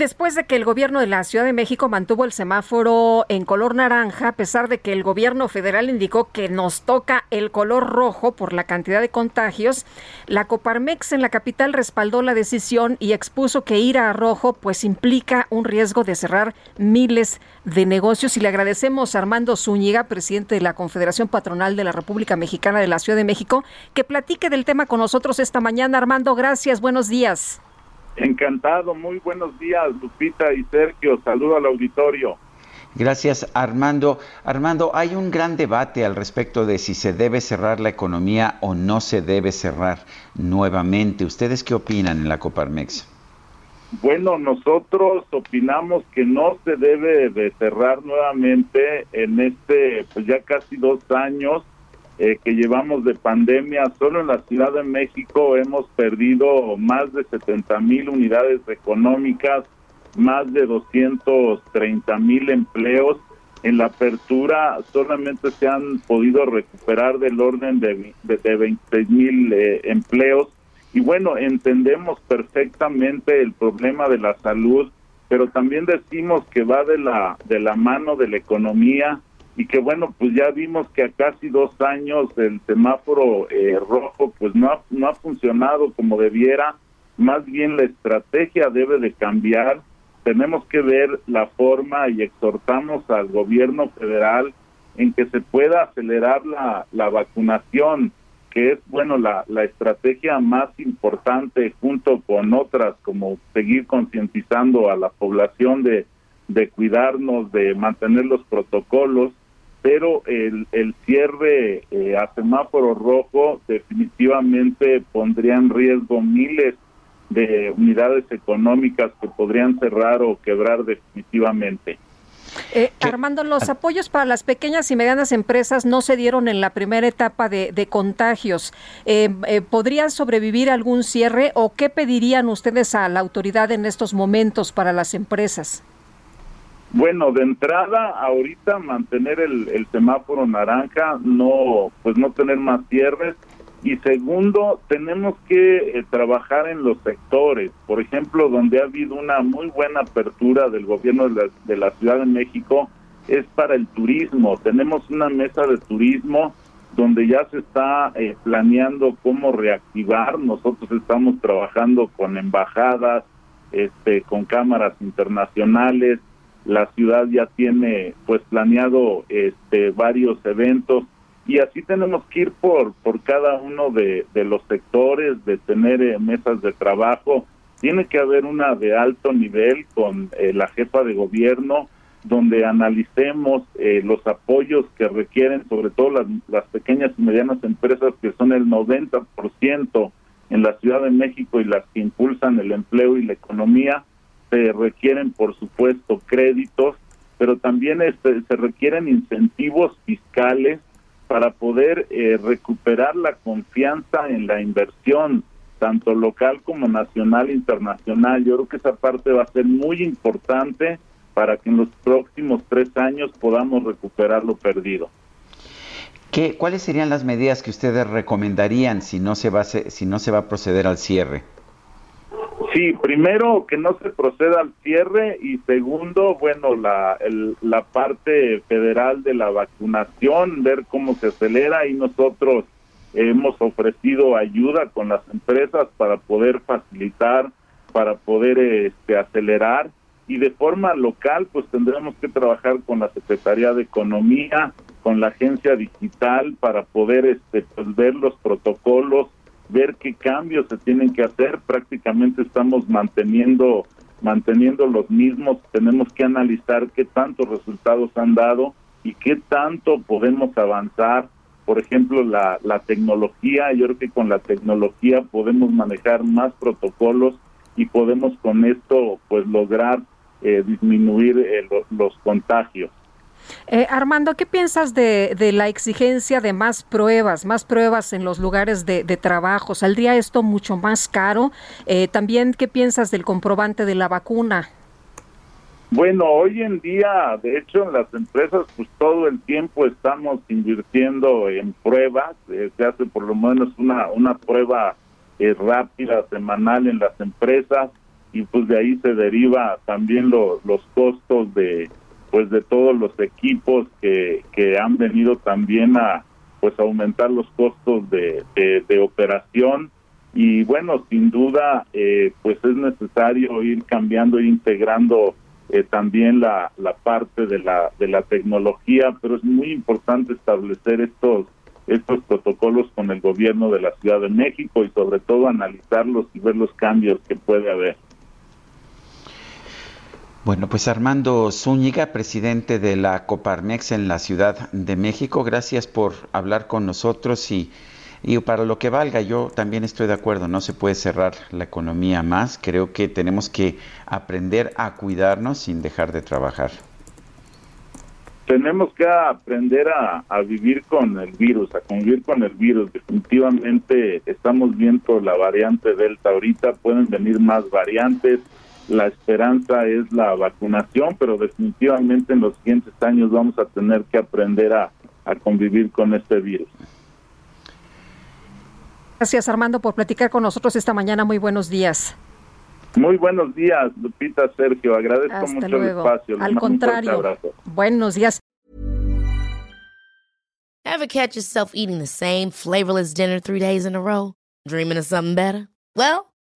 Después de que el gobierno de la Ciudad de México mantuvo el semáforo en color naranja, a pesar de que el gobierno federal indicó que nos toca el color rojo por la cantidad de contagios, la Coparmex en la capital respaldó la decisión y expuso que ir a rojo pues implica un riesgo de cerrar miles de negocios. Y le agradecemos a Armando Zúñiga, presidente de la Confederación Patronal de la República Mexicana de la Ciudad de México, que platique del tema con nosotros esta mañana. Armando, gracias, buenos días. Encantado, muy buenos días, Lupita y Sergio. Saludo al auditorio. Gracias, Armando. Armando, hay un gran debate al respecto de si se debe cerrar la economía o no se debe cerrar nuevamente. ¿Ustedes qué opinan en la Coparmex? Bueno, nosotros opinamos que no se debe de cerrar nuevamente en este, pues ya casi dos años eh, que llevamos de pandemia. Solo en la Ciudad de México hemos perdido más de 70 mil unidades económicas, más de 230 mil empleos. En la apertura solamente se han podido recuperar del orden de, de, 26 mil eh, empleos. Y bueno, entendemos perfectamente el problema de la salud, pero también decimos que va de la, de la mano de la economía y que bueno, pues ya vimos que a casi dos años el semáforo eh, rojo pues no ha, no ha funcionado como debiera, más bien la estrategia debe de cambiar, tenemos que ver la forma y exhortamos al gobierno federal en que se pueda acelerar la, la vacunación, que es, bueno, la, la estrategia más importante junto con otras, como seguir concientizando a la población de, de cuidarnos, de mantener los protocolos, pero el, el cierre eh, a semáforo rojo definitivamente pondría en riesgo miles de unidades económicas que podrían cerrar o quebrar definitivamente. Eh, Armando, los apoyos para las pequeñas y medianas empresas no se dieron en la primera etapa de, contagios. Eh, eh, ¿Podría sobrevivir algún cierre o qué pedirían ustedes a la autoridad en estos momentos para las empresas? Bueno, de entrada, ahorita mantener el, semáforo naranja, no, pues no tener más cierres. Y segundo, tenemos que eh, trabajar en los sectores. Por ejemplo, donde ha habido una muy buena apertura del gobierno de la, Ciudad de México es para el turismo. Tenemos una mesa de turismo donde ya se está eh, planeando cómo reactivar. Nosotros estamos trabajando con embajadas, este, con cámaras internacionales, la ciudad ya tiene pues planeado este varios eventos y así tenemos que ir por por cada uno de, los sectores de tener eh, mesas de trabajo. Tiene que haber una de alto nivel con eh, la jefa de gobierno donde analicemos eh, los apoyos que requieren sobre todo las, las pequeñas y medianas empresas que son el 90% en la Ciudad de México y las que impulsan el empleo y la economía se requieren, por supuesto, créditos, pero también este, se requieren incentivos fiscales para poder eh, recuperar la confianza en la inversión, tanto local como nacional e internacional. Yo creo que esa parte va a ser muy importante para que en los próximos tres años podamos recuperar lo perdido. ¿Qué, ¿Cuáles serían las medidas que ustedes recomendarían si no se va si no se va a proceder al cierre? Sí, primero que no se proceda al cierre y segundo, bueno, la, la parte federal de la vacunación, ver cómo se acelera y nosotros hemos ofrecido ayuda con las empresas para poder facilitar, para poder este, acelerar y de forma local pues tendremos que trabajar con la Secretaría de Economía, con la agencia digital para poder este, pues, ver los protocolos ver qué cambios se tienen que hacer. Prácticamente estamos manteniendo manteniendo los mismos. Tenemos que analizar qué tantos resultados han dado y qué tanto podemos avanzar. Por ejemplo, la, la tecnología. Yo creo que con la tecnología podemos manejar más protocolos y podemos con esto pues lograr eh, disminuir eh, los contagios. Eh, Armando, ¿qué piensas de, la exigencia de más pruebas, más pruebas en los lugares de, trabajo? ¿Saldría esto mucho más caro? también, ¿qué piensas del comprobante de la vacuna? Bueno, hoy en día, de hecho, en las empresas, pues todo el tiempo estamos invirtiendo en pruebas. se hace por lo menos una, prueba rápida, semanal en las empresas y pues de ahí se deriva también los costos de pues de todos los equipos que, que han venido también a pues aumentar los costos de, de, operación y bueno sin duda eh, pues es necesario ir cambiando e integrando eh, también la, la parte de la de la tecnología pero es muy importante establecer estos estos protocolos con el gobierno de la Ciudad de México y sobre todo analizarlos y ver los cambios que puede haber. Bueno, pues Armando Zúñiga, presidente de la Coparmex en la Ciudad de México, gracias por hablar con nosotros y, y para lo que valga, yo también estoy de acuerdo, no se puede cerrar la economía más, creo que tenemos que aprender a cuidarnos sin dejar de trabajar tenemos que aprender a, vivir con el virus, a convivir con el virus. Definitivamente estamos viendo la variante Delta ahorita, pueden venir más variantes. La esperanza es la vacunación, pero definitivamente en los siguientes años vamos a tener que aprender a, a convivir con este virus. Gracias Armando por platicar con nosotros esta mañana. Muy buenos días. Muy buenos días, Lupita, Sergio. Agradezco Hasta mucho luego. el espacio. Al contrario. Buenos días. Ever catch yourself eating the same flavorless dinner three days in a row? Dreaming of something better? Well,